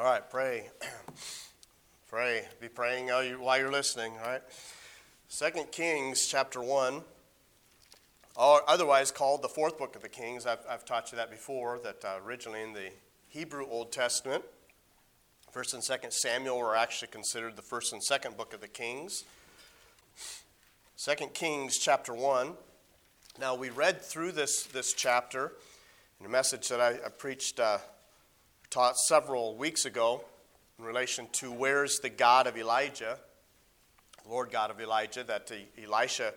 All right, pray. pray. Be praying while you're listening, all right? Second Kings chapter 1, or otherwise called the fourth book of the Kings. I've, I've taught you that before, that uh, originally in the Hebrew Old Testament, First and Second Samuel were actually considered the first and second book of the Kings. Second Kings chapter 1. Now, we read through this, this chapter in a message that I, I preached, uh, taught several weeks ago in relation to where's the God of Elijah, Lord God of Elijah, that Elisha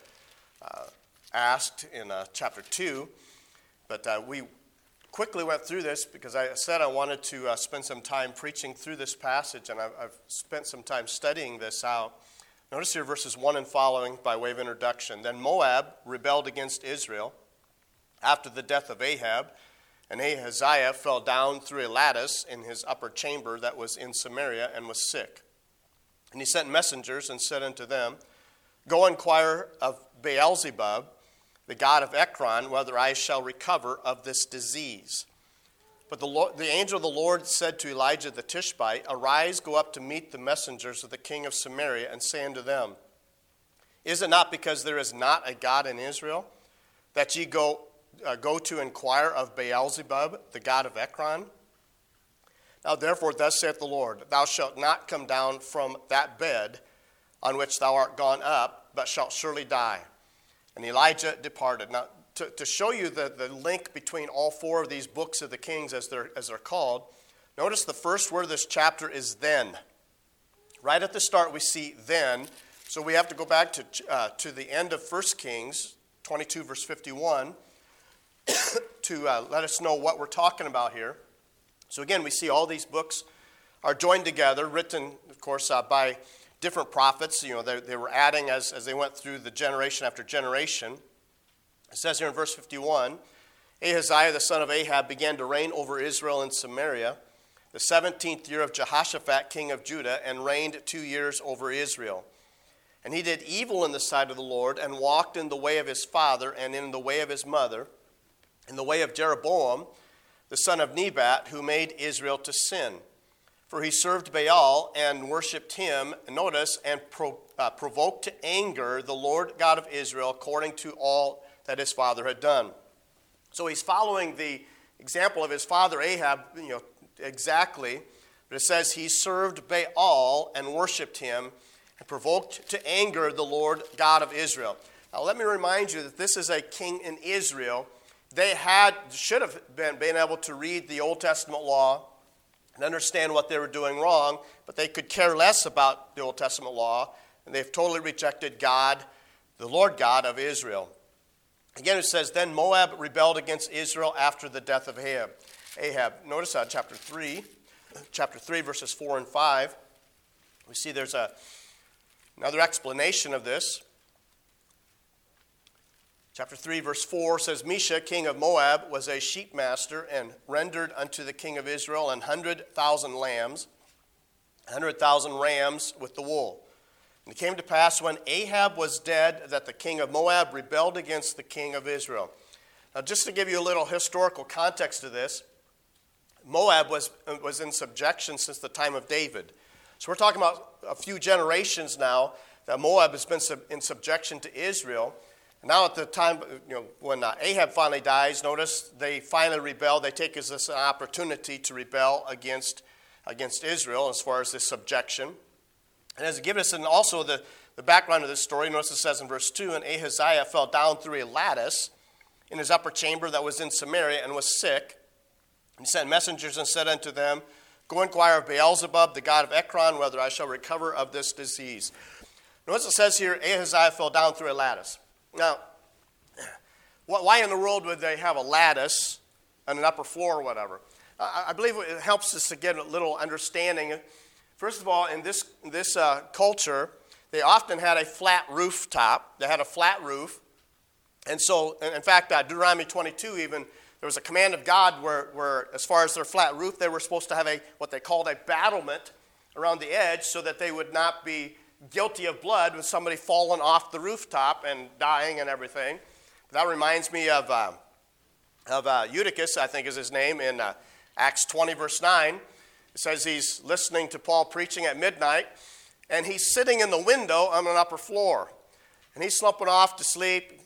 uh, asked in uh, chapter 2. But uh, we quickly went through this because I said I wanted to uh, spend some time preaching through this passage, and I've, I've, spent some time studying this out. Notice here verses 1 and following by way of introduction. Then Moab rebelled against Israel after the death of Ahab, and Ahaziah fell down through a lattice in his upper chamber that was in Samaria and was sick. And he sent messengers and said unto them, Go inquire of Beelzebub the God of Ekron, whether I shall recover of this disease. But the, Lord, the angel of the Lord said to Elijah the Tishbite, Arise, go up to meet the messengers of the king of Samaria, and say unto them, Is it not because there is not a God in Israel that ye go, uh, go to inquire of Beelzebub, the God of Ekron? Now therefore, thus saith the Lord, Thou shalt not come down from that bed on which thou art gone up, but shalt surely die. And Elijah departed. Now, to, to show you the, the link between all four of these books of the Kings, as they're, as they're called, notice the first word of this chapter is then. Right at the start, we see then. So we have to go back to, uh, to the end of 1 Kings 22, verse 51, to uh, let us know what we're talking about here. So again, we see all these books are joined together, written, of course, uh, by different prophets. You know, they, they were adding as, as they went through the generation after generation. It says here in verse 51 Ahaziah, the son of Ahab, began to reign over Israel and Samaria the 17th year of Jehoshaphat, king of Judah, and reigned two years over Israel. And he did evil in the sight of the Lord, and walked in the way of his father, and in the way of his mother, in the way of Jeroboam, the son of Nebat, who made Israel to sin. For he served Baal and worshipped him, notice, and pro, uh, provoked to anger the Lord God of Israel according to all that his father had done. So he's following the example of his father Ahab, you know, exactly. But it says he served Baal and worshipped him and provoked to anger the Lord God of Israel. Now let me remind you that this is a king in Israel. They had should have been, been able to read the Old Testament law and understand what they were doing wrong, but they could care less about the Old Testament law, and they've totally rejected God, the Lord God of Israel. Again, it says, Then Moab rebelled against Israel after the death of Ahab. Ahab. Notice that, chapter 3, chapter 3, verses 4 and 5. We see there's a, another explanation of this. Chapter 3, verse 4 says Mesha, king of Moab, was a sheep master and rendered unto the king of Israel an hundred thousand lambs, a hundred thousand rams with the wool. And it came to pass when Ahab was dead that the king of Moab rebelled against the king of Israel. Now, just to give you a little historical context to this, Moab was, was in subjection since the time of David. So we're talking about a few generations now that Moab has been sub, in subjection to Israel. Now, at the time, you know, when uh, Ahab finally dies, notice they finally rebel. They take this as an opportunity to rebel against, against Israel as far as this subjection. And as given us and also the, the background of this story, notice it says in verse 2 And Ahaziah fell down through a lattice in his upper chamber that was in Samaria and was sick. And he sent messengers and said unto them, Go inquire of Beelzebub, the god of Ekron, whether I shall recover of this disease. Notice it says here Ahaziah fell down through a lattice. Now, why in the world would they have a lattice on an upper floor or whatever? I believe it helps us to get a little understanding. First of all, in this, this uh, culture, they often had a flat rooftop. They had a flat roof. And so, in fact, uh, Deuteronomy 22 even, there was a command of God where, where, as far as their flat roof, they were supposed to have a what they called a battlement around the edge so that they would not be guilty of blood with somebody falling off the rooftop and dying and everything. That reminds me of, uh, of uh, Eutychus, I think is his name, in uh, Acts 20, verse 9. It says he's listening to Paul preaching at midnight, and he's sitting in the window on an upper floor. And he's slumping off to sleep.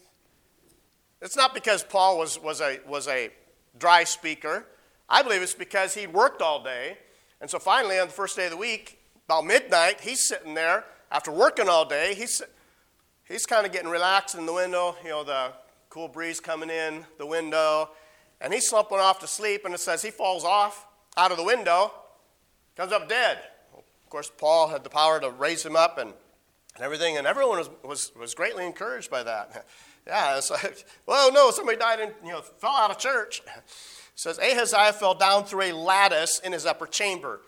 It's not because Paul was, was, a, was a dry speaker. I believe it's because he worked all day. And so finally, on the first day of the week, about midnight, he's sitting there after working all day. He's, he's kind of getting relaxed in the window, you know, the cool breeze coming in the window. And he's slumping off to sleep, and it says he falls off out of the window, comes up dead. Of course, Paul had the power to raise him up and, and everything, and everyone was, was, was greatly encouraged by that. yeah, it's like, well, no, somebody died and you know, fell out of church. It says Ahaziah fell down through a lattice in his upper chamber.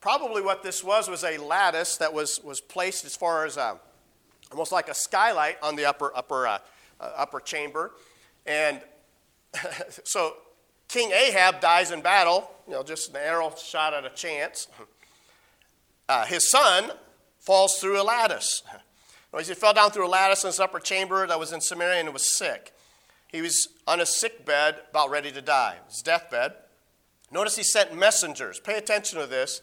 Probably what this was was a lattice that was, was placed as far as a, uh, almost like a skylight on the upper, upper, uh, uh, upper chamber. And so King Ahab dies in battle, you know, just an arrow shot at a chance. Uh, his son falls through a lattice. He fell down through a lattice in his upper chamber that was in Samaria and was sick. He was on a sick bed, about ready to die, his deathbed. Notice he sent messengers. Pay attention to this.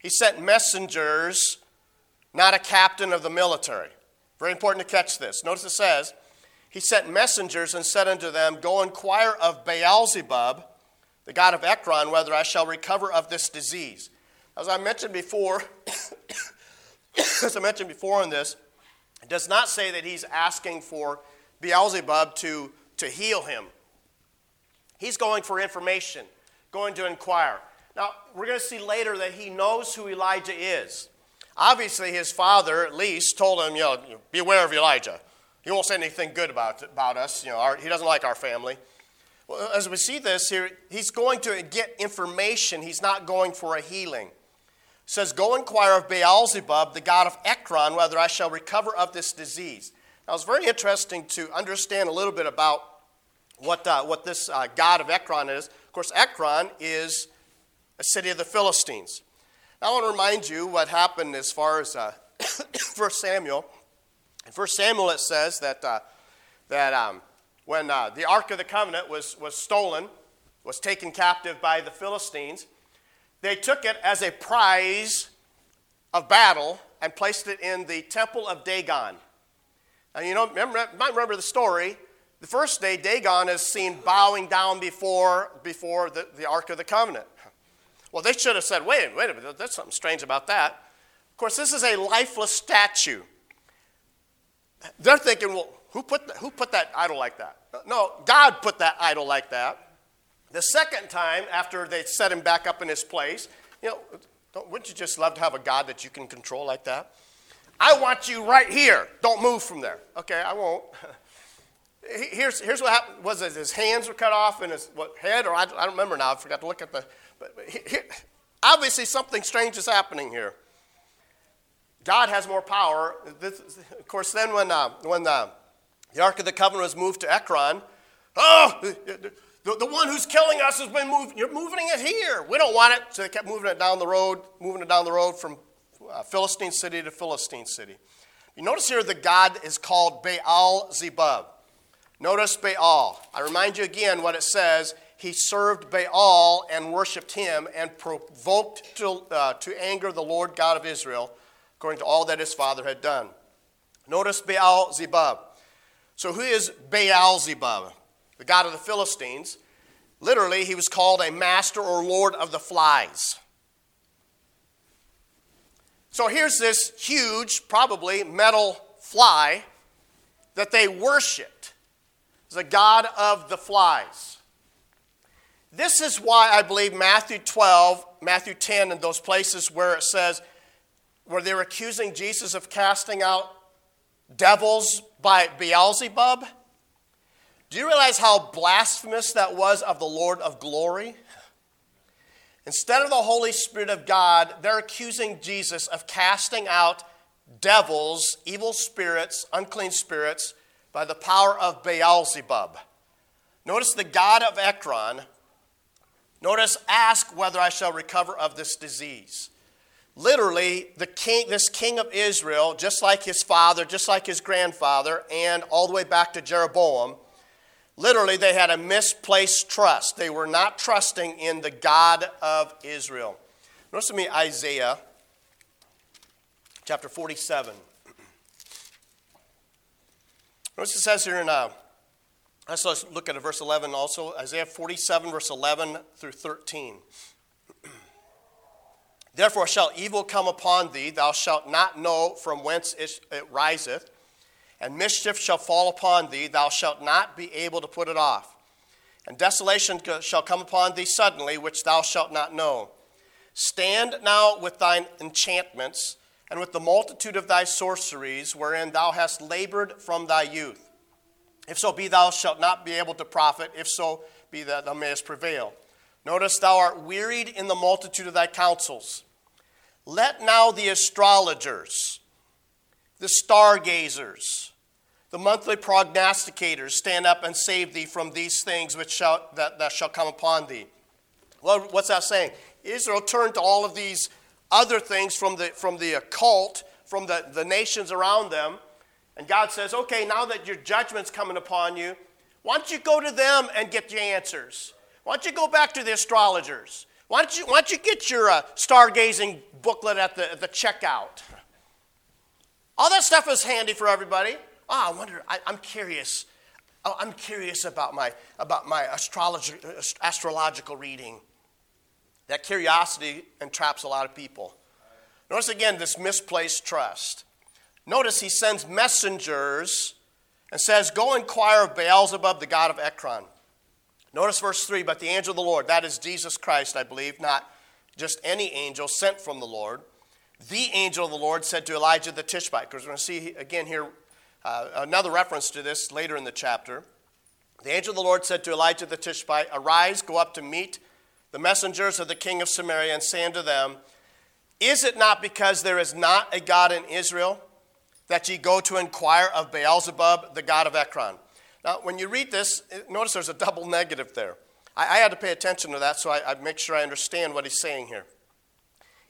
He sent messengers, not a captain of the military. Very important to catch this. Notice it says, he sent messengers and said unto them, Go inquire of Beelzebub, the god of Ekron, whether I shall recover of this disease. As I mentioned before, as I mentioned before in this, it does not say that he's asking for Beelzebub to, to heal him. He's going for information, going to inquire. Now, we're going to see later that he knows who Elijah is. Obviously, his father, at least, told him, you know, beware of Elijah. He won't say anything good about, about us. You know, our, he doesn't like our family. Well, as we see this here, he's going to get information. He's not going for a healing. It says, Go inquire of Beelzebub, the god of Ekron, whether I shall recover of this disease. Now, it's very interesting to understand a little bit about what, uh, what this uh, god of Ekron is. Of course, Ekron is a city of the Philistines. Now, I want to remind you what happened as far as uh, 1 Samuel. In 1 Samuel, it says that, uh, that um, when uh, the Ark of the Covenant was, was stolen, was taken captive by the Philistines, they took it as a prize of battle and placed it in the temple of Dagon. Now, you know, remember, might remember the story. The first day, Dagon is seen bowing down before, before the, the Ark of the Covenant. Well, they should have said, wait, wait a minute, there's something strange about that. Of course, this is a lifeless statue. They're thinking, well, who put, that, who put that idol like that? No, God put that idol like that. The second time, after they set him back up in his place, you know, wouldn't you just love to have a God that you can control like that? I want you right here. Don't move from there. Okay, I won't. Here's, here's what happened. Was it his hands were cut off and his what, head? Or I, I don't remember now. I forgot to look at the but here, obviously, something strange is happening here. God has more power. This, of course, then when, uh, when uh, the Ark of the Covenant was moved to Ekron, oh, the, the one who's killing us has been moved. You're moving it here. We don't want it. So they kept moving it down the road, moving it down the road from uh, Philistine city to Philistine city. You notice here the God is called Baal Zebub. Notice Baal. I remind you again what it says he served Baal and worshiped him and provoked to, uh, to anger the Lord God of Israel, according to all that his father had done. Notice Baal Zebub. So, who is Baal Zebub? The god of the Philistines. Literally, he was called a master or lord of the flies. So, here's this huge, probably metal fly that they worshiped. The god of the flies. This is why I believe Matthew 12, Matthew 10, and those places where it says, where they're accusing Jesus of casting out devils by Beelzebub. Do you realize how blasphemous that was of the Lord of glory? Instead of the Holy Spirit of God, they're accusing Jesus of casting out devils, evil spirits, unclean spirits, by the power of Beelzebub. Notice the God of Ekron Notice, ask whether I shall recover of this disease. Literally, the king, this king of Israel, just like his father, just like his grandfather, and all the way back to Jeroboam, literally they had a misplaced trust. They were not trusting in the God of Israel. Notice to me Isaiah chapter 47. Notice it says here in, uh, let's look at verse 11 also, Isaiah 47, verse 11 through 13. Therefore shall evil come upon thee, thou shalt not know from whence it riseth, and mischief shall fall upon thee, thou shalt not be able to put it off. And desolation shall come upon thee suddenly, which thou shalt not know. Stand now with thine enchantments, and with the multitude of thy sorceries, wherein thou hast labored from thy youth. If so be thou shalt not be able to profit, if so be that thou mayest prevail. Notice thou art wearied in the multitude of thy counsels. Let now the astrologers, the stargazers, the monthly prognosticators stand up and save thee from these things which shall, that, that shall come upon thee. Well, what's that saying? Israel turned to all of these other things from the, from the occult, from the, the nations around them. And God says, okay, now that your judgment's coming upon you, why don't you go to them and get your answers? Why don't you go back to the astrologers? Why don't you, why don't you get your uh, stargazing booklet at the, at the checkout? All that stuff is handy for everybody. Oh, I wonder, I, am curious. Oh, I'm curious about my, about my astrology, astrological reading. That curiosity entraps a lot of people. Notice again this misplaced trust. Notice he sends messengers and says, Go inquire of Beelzebub, the god of Ekron. Notice verse 3 But the angel of the Lord, that is Jesus Christ, I believe, not just any angel sent from the Lord. The angel of the Lord said to Elijah the Tishbite, because we're going to see again here uh, another reference to this later in the chapter. The angel of the Lord said to Elijah the Tishbite, Arise, go up to meet the messengers of the king of Samaria, and say unto them, Is it not because there is not a God in Israel that ye go to inquire of Beelzebub, the god of Ekron? Now, when you read this, notice there's a double negative there. I, I had to pay attention to that so I, I make sure I understand what he's saying here.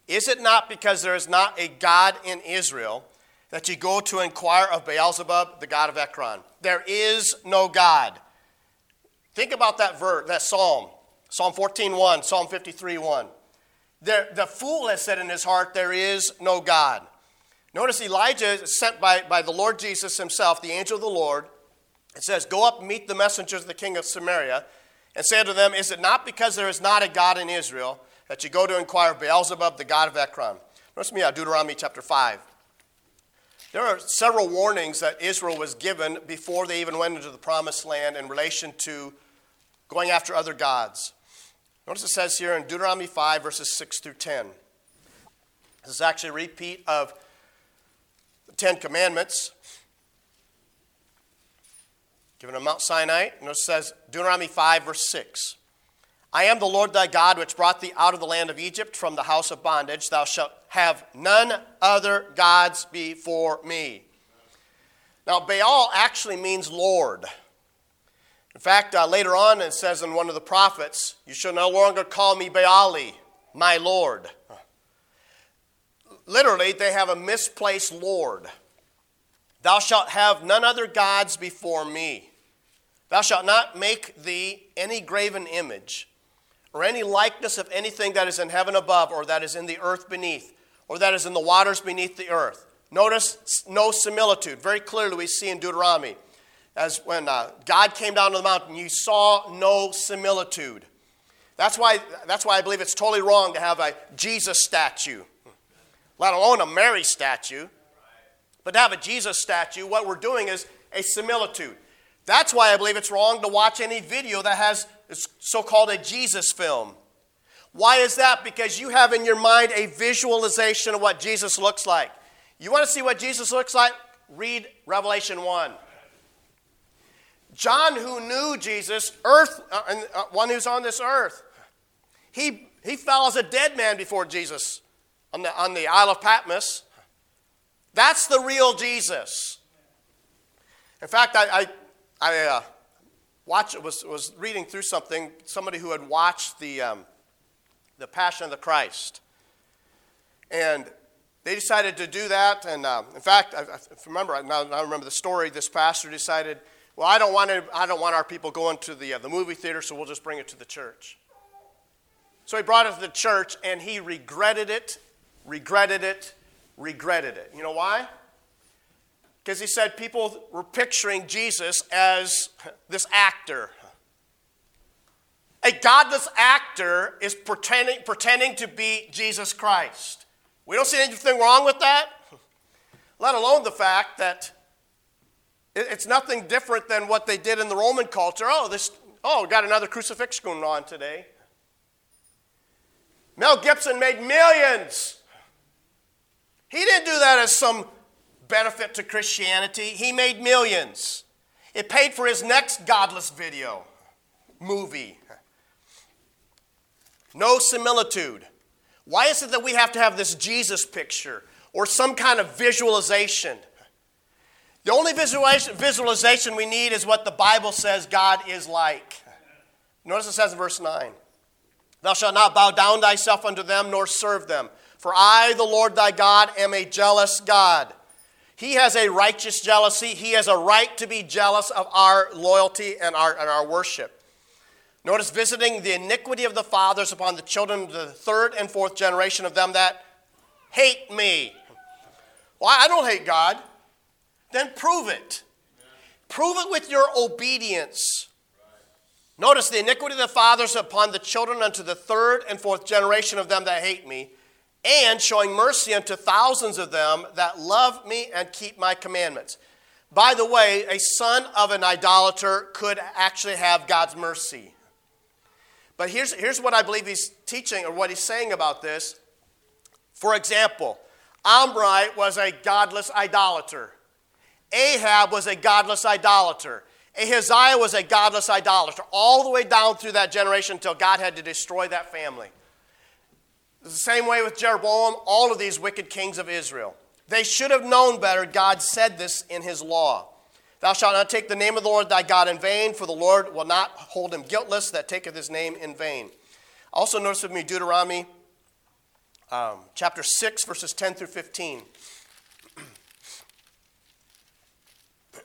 Is it not because there is not a God in Israel that ye go to inquire of Beelzebub, the god of Ekron? There is no God. Think about that verse, that psalm, Psalm 14:1, Psalm 53:1. There, the fool has said in his heart, There is no God. Notice Elijah is sent by, by the Lord Jesus himself, the angel of the Lord, it says, Go up meet the messengers of the king of Samaria, and say unto them, Is it not because there is not a God in Israel that you go to inquire of Beelzebub, the god of Ekron? Notice me out, Deuteronomy chapter 5. There are several warnings that Israel was given before they even went into the promised land in relation to going after other gods. Notice it says here in Deuteronomy 5, verses 6 through 10. This is actually a repeat of Ten Commandments given on Mount Sinai. And it says, Deuteronomy 5, verse 6. I am the Lord thy God, which brought thee out of the land of Egypt from the house of bondage. Thou shalt have none other gods before me. Now, Baal actually means Lord. In fact, uh, later on it says in one of the prophets, You shall no longer call me Baali, my Lord. Literally, they have a misplaced Lord. Thou shalt have none other gods before me. Thou shalt not make thee any graven image, or any likeness of anything that is in heaven above, or that is in the earth beneath, or that is in the waters beneath the earth. Notice no similitude. Very clearly, we see in Deuteronomy, as when uh, God came down to the mountain, you saw no similitude. That's why, that's why I believe it's totally wrong to have a Jesus statue, let alone a Mary statue. But to have a Jesus statue, what we're doing is a similitude. That's why I believe it's wrong to watch any video that has so called a Jesus film. Why is that? Because you have in your mind a visualization of what Jesus looks like. You want to see what Jesus looks like? Read Revelation 1. John, who knew Jesus, earth, uh, uh, one who's on this earth, he, he fell as a dead man before Jesus on the, on the Isle of Patmos. That's the real Jesus. In fact, I, I I uh, watched, was, was reading through something, somebody who had watched the, um, the Passion of the Christ. And they decided to do that. And uh, in fact, I, I remember, now I remember the story, this pastor decided, well, I don't want, to, I don't want our people going to the, uh, the movie theater, so we'll just bring it to the church. So he brought it to the church and he regretted it, regretted it, regretted it. You know why? Because he said people were picturing Jesus as this actor. A godless actor is pretending, pretending to be Jesus Christ. We don't see anything wrong with that, let alone the fact that it's nothing different than what they did in the Roman culture. Oh, this, oh, got another crucifixion going on today. Mel Gibson made millions. He didn't do that as some benefit to Christianity. He made millions. It paid for his next godless video, movie. No similitude. Why is it that we have to have this Jesus picture or some kind of visualization? The only visualization we need is what the Bible says God is like. Notice it says in verse 9 Thou shalt not bow down thyself unto them, nor serve them. For I, the Lord thy God, am a jealous God. He has a righteous jealousy. He has a right to be jealous of our loyalty and our, and our worship. Notice visiting the iniquity of the fathers upon the children of the third and fourth generation of them that hate me. Well, I don't hate God. Then prove it. Prove it with your obedience. Notice the iniquity of the fathers upon the children unto the third and fourth generation of them that hate me, and showing mercy unto thousands of them that love me and keep my commandments. By the way, a son of an idolater could actually have God's mercy. But here's, here's what I believe he's teaching or what he's saying about this. For example, Omri was a godless idolater. Ahab was a godless idolater. Ahaziah was a godless idolater, all the way down through that generation until God had to destroy that family. The same way with Jeroboam, all of these wicked kings of Israel. They should have known better. God said this in his law. Thou shalt not take the name of the Lord thy God in vain, for the Lord will not hold him guiltless that taketh his name in vain. Also, notice with me Deuteronomy um, chapter 6, verses 10 through 15.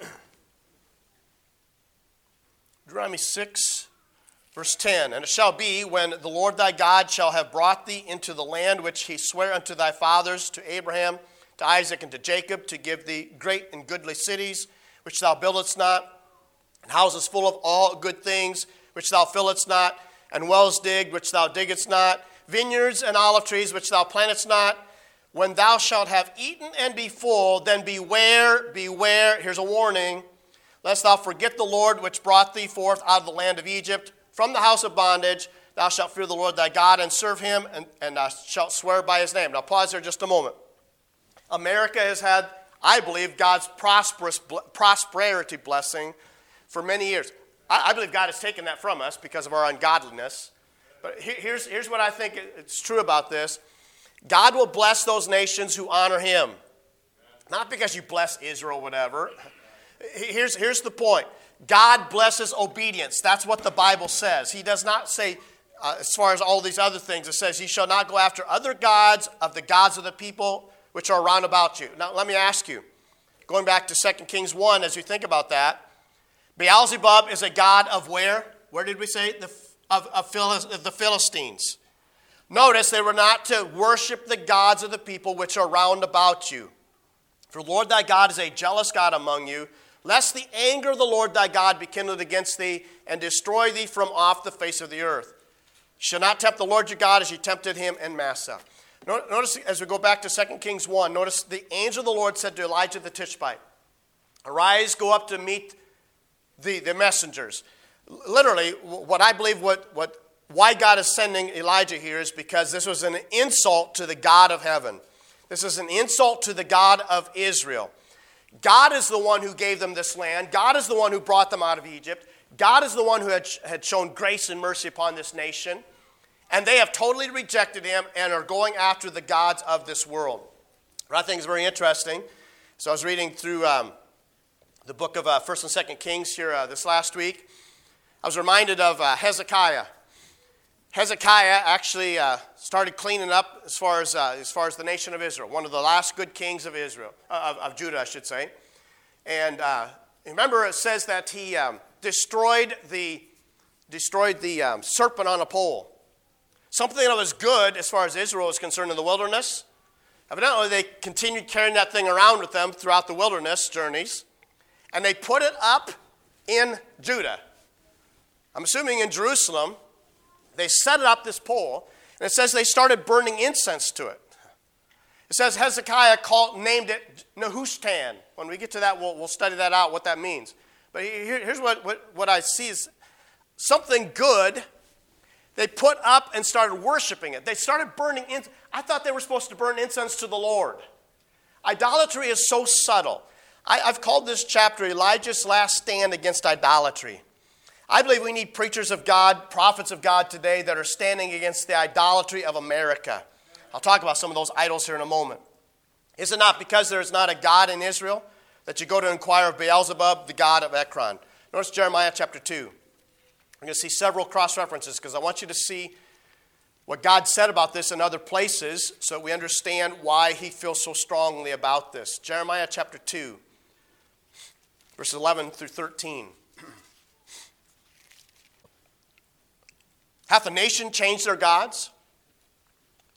Deuteronomy 6, verse 10. And it shall be when the Lord thy God shall have brought thee into the land which he sware unto thy fathers, to Abraham, to Isaac, and to Jacob, to give thee great and goodly cities, which thou buildest not, and houses full of all good things, which thou fillest not, and wells digged, which thou diggest not, vineyards and olive trees, which thou plantest not. When thou shalt have eaten and be full, then beware, beware, here's a warning Lest thou forget the Lord which brought thee forth out of the land of Egypt from the house of bondage. Thou shalt fear the Lord thy God and serve him, and, and thou shalt swear by his name. Now, pause there just a moment. America has had, I believe, God's prosperous prosperity blessing for many years. I, I believe God has taken that from us because of our ungodliness. But here's, here's what I think it's true about this God will bless those nations who honor him. Not because you bless Israel, whatever. Here's, here's the point God blesses obedience. That's what the Bible says. He does not say, uh, as far as all these other things, it says, Ye shall not go after other gods of the gods of the people which are round about you. Now, let me ask you, going back to 2 Kings 1, as you think about that, Beelzebub is a god of where? Where did we say? The, of, of, of the Philistines. Notice they were not to worship the gods of the people which are round about you. For Lord thy God is a jealous God among you lest the anger of the Lord thy God be kindled against thee and destroy thee from off the face of the earth. You shall not tempt the Lord your God as you tempted him in Massah. Notice as we go back to 2 Kings 1, notice the angel of the Lord said to Elijah the Tishbite, Arise, go up to meet the, the messengers. Literally, what I believe what, what, why God is sending Elijah here is because this was an insult to the God of heaven. This is an insult to the God of Israel. God is the one who gave them this land. God is the one who brought them out of Egypt. God is the one who had, had shown grace and mercy upon this nation. And they have totally rejected him and are going after the gods of this world. What I think is very interesting. So I was reading through um, the book of uh, 1st and 2nd Kings here uh, this last week. I was reminded of uh, Hezekiah. Hezekiah actually uh, started cleaning up as far as, uh, as far as the nation of Israel, one of the last good kings of Israel, uh, of, of, Judah, I should say. And uh, remember, it says that he um, destroyed the, destroyed the um, serpent on a pole. something that was good as far as Israel was concerned in the wilderness. Evidently, they continued carrying that thing around with them throughout the wilderness journeys, and they put it up in Judah. I'm assuming in Jerusalem, they set it up this pole, and it says they started burning incense to it. It says Hezekiah called, named it Nehushtan. When we get to that, we'll, we'll study that out, what that means. But here, here's what, what, what I see is something good they put up and started worshiping it. They started burning incense. I thought they were supposed to burn incense to the Lord. Idolatry is so subtle. I, have called this chapter Elijah's Last Stand Against Idolatry. I believe we need preachers of God, prophets of God today that are standing against the idolatry of America. I'll talk about some of those idols here in a moment. Is it not because there is not a God in Israel that you go to inquire of Beelzebub, the God of Ekron? Notice Jeremiah chapter 2. We're going to see several cross references because I want you to see what God said about this in other places so we understand why he feels so strongly about this. Jeremiah chapter 2, verses 11 through 13. Hath a nation changed their gods,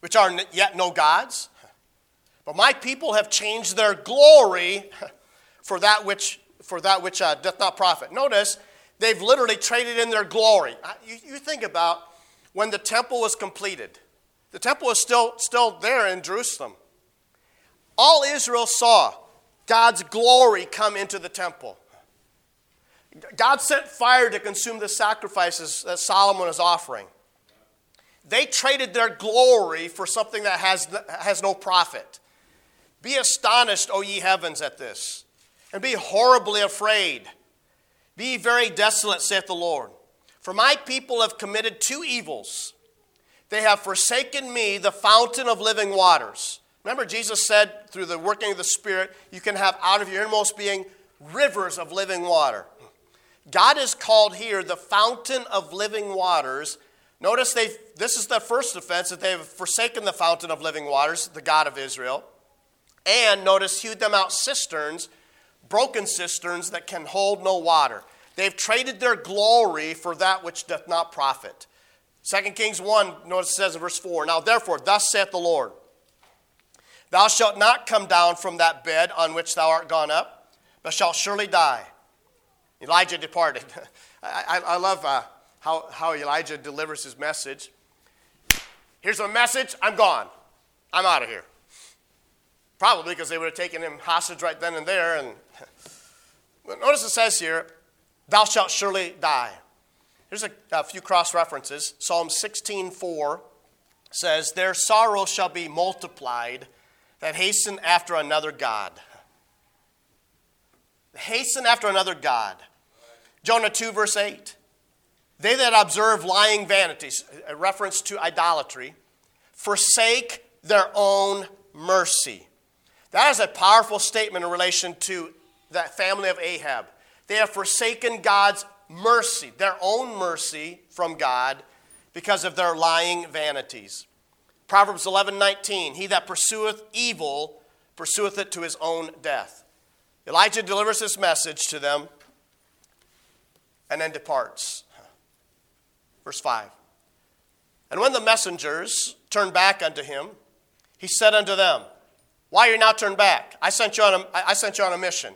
which are yet no gods? But my people have changed their glory for that which, for that which uh, doth not profit. Notice, they've literally traded in their glory. You, you think about when the temple was completed. The temple was still, still there in Jerusalem. All Israel saw God's glory come into the temple. God sent fire to consume the sacrifices that Solomon was offering. They traded their glory for something that has, has no profit. Be astonished, O ye heavens, at this, and be horribly afraid. Be very desolate, saith the Lord. For my people have committed two evils. They have forsaken me, the fountain of living waters. Remember, Jesus said, through the working of the Spirit, you can have out of your inmost being rivers of living water. God is called here the fountain of living waters. Notice they this is the first offense that they've forsaken the fountain of living waters, the God of Israel. And notice hewed them out cisterns, broken cisterns that can hold no water. They've traded their glory for that which doth not profit. 2 Kings 1, notice it says in verse 4 Now therefore, thus saith the Lord, Thou shalt not come down from that bed on which thou art gone up, but shalt surely die. Elijah departed. I, I, love uh, how, how Elijah delivers his message. Here's a message, I'm gone. I'm out of here. Probably because they would have taken him hostage right then and there. And notice it says here, Thou shalt surely die. Here's a, a few cross references. Psalm 16:4 says, Their sorrow shall be multiplied that hasten after another God. Hasten after another God. Jonah 2, verse 8. They that observe lying vanities, a reference to idolatry, forsake their own mercy. That is a powerful statement in relation to that family of Ahab. They have forsaken God's mercy, their own mercy from God, because of their lying vanities. Proverbs 11 19, He that pursueth evil pursueth it to his own death. Elijah delivers this message to them and then departs. Verse 5. And when the messengers turned back unto him, he said unto them, Why are you not turned back? I sent you on a, I sent you on a mission.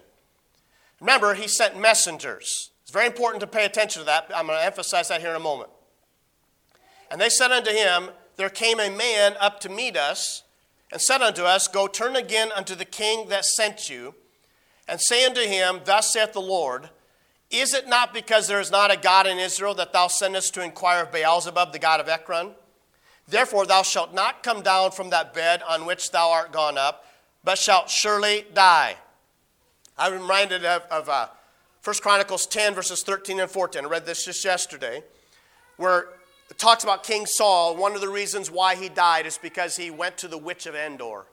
Remember, he sent messengers. It's very important to pay attention to that. I'm going to emphasize that here in a moment. And they said unto him, There came a man up to meet us, and said unto us, Go turn again unto the king that sent you, and say unto him, Thus saith the Lord, is it not because there is not a God in Israel that thou sendest to inquire of Beelzebub, the God of Ekron? Therefore thou shalt not come down from that bed on which thou art gone up, but shalt surely die. I'm reminded of, of uh, 1 Chronicles 10, verses 13 and 14. I read this just yesterday, where it talks about King Saul. One of the reasons why he died is because he went to the witch of Endor.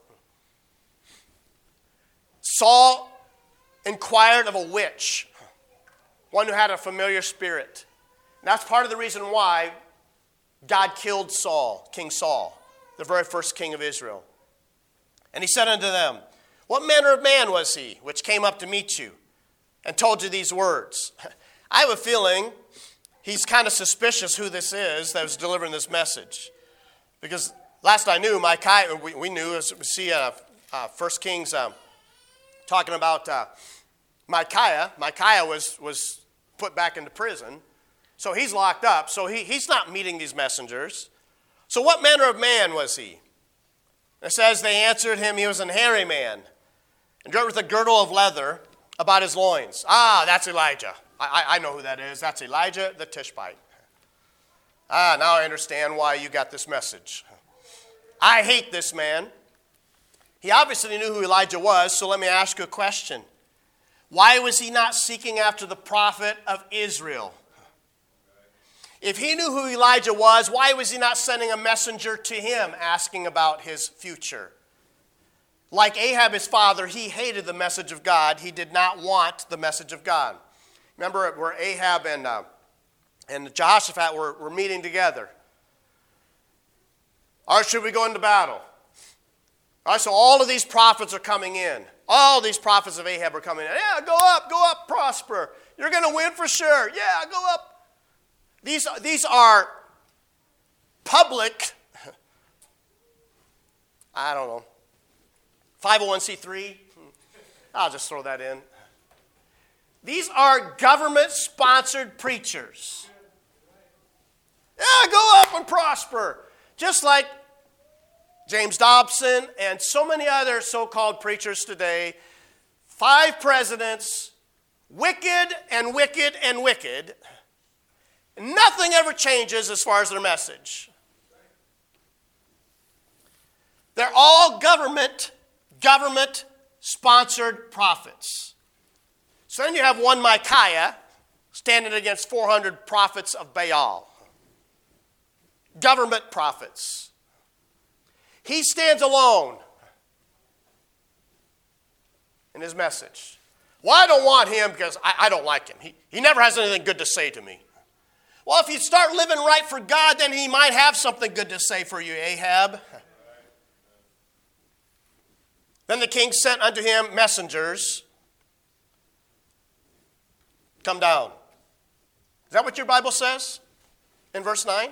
Saul inquired of a witch one who had a familiar spirit. And that's part of the reason why God killed Saul, King Saul, the very first king of Israel. And he said unto them, What manner of man was he which came up to meet you and told you these words? I have a feeling he's kind of suspicious who this is that was delivering this message. Because last I knew, Micaiah, we, we knew, as we see uh, uh, 1 Kings um, talking about uh, Micaiah. Micaiah was, was put back into prison. So he's locked up. So he, he's not meeting these messengers. So what manner of man was he? It says they answered him, he was an hairy man, and girt with a girdle of leather about his loins. Ah, that's Elijah. I, I know who that is. That's Elijah the Tishbite. Ah, now I understand why you got this message. I hate this man. He obviously knew who Elijah was, so let me ask you a question. Why was he not seeking after the prophet of Israel? If he knew who Elijah was, why was he not sending a messenger to him asking about his future? Like Ahab, his father, he hated the message of God. He did not want the message of God. Remember where Ahab and, uh, and Jehoshaphat were, were meeting together? Right, should we go into battle? All right, so all of these prophets are coming in. All these prophets of Ahab are coming in. Yeah, go up, go up, prosper. You're going to win for sure. Yeah, go up. These, these are public, I don't know, 501c3. I'll just throw that in. These are government sponsored preachers. Yeah, go up and prosper. Just like James Dobson and so many other so called preachers today. Five presidents, wicked and wicked and wicked. Nothing ever changes as far as their message. They're all government, government sponsored prophets. So then you have one Micaiah standing against 400 prophets of Baal. Government prophets. He stands alone in his message. Well, I don't want him because I, I don't like him. He, he never has anything good to say to me. Well, if you start living right for God, then he might have something good to say for you, Ahab. Then the king sent unto him messengers. Come down. Is that what your Bible says in verse 9?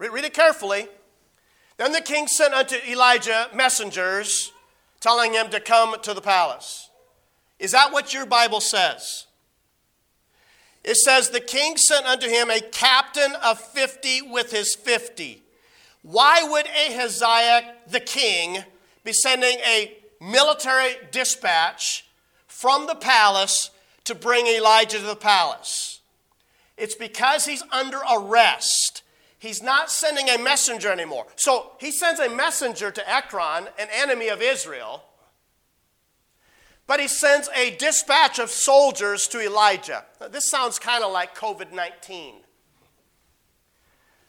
Read it carefully. Then the king sent unto Elijah messengers telling him to come to the palace. Is that what your Bible says? It says, The king sent unto him a captain of 50 with his 50. Why would Ahaziah the king be sending a military dispatch from the palace to bring Elijah to the palace. It's because he's under arrest. He's not sending a messenger anymore. So he sends a messenger to Ekron, an enemy of Israel, but he sends a dispatch of soldiers to Elijah. Now, this sounds kind of like COVID 19.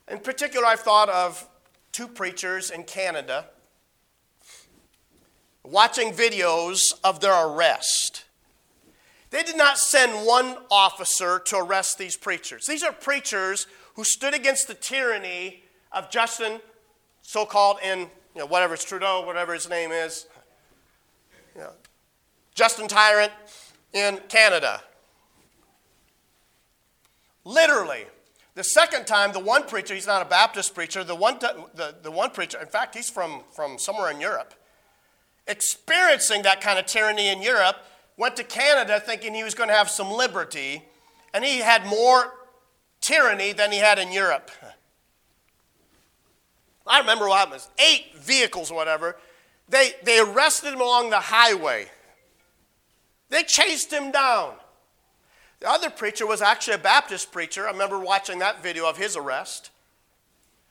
In particular, I've thought of two preachers in Canada watching videos of their arrest. They did not send one officer to arrest these preachers. These are preachers who stood against the tyranny of Justin, so called in you know, whatever it's Trudeau, whatever his name is, you know, Justin Tyrant in Canada. Literally, the second time, the one preacher, he's not a Baptist preacher, the one, the, the one preacher, in fact, he's from, from somewhere in Europe experiencing that kind of tyranny in Europe, went to Canada thinking he was going to have some liberty, and he had more tyranny than he had in Europe. I remember what happened. Eight vehicles whatever. They, they arrested him along the highway. They chased him down. The other preacher was actually a Baptist preacher. I remember watching that video of his arrest.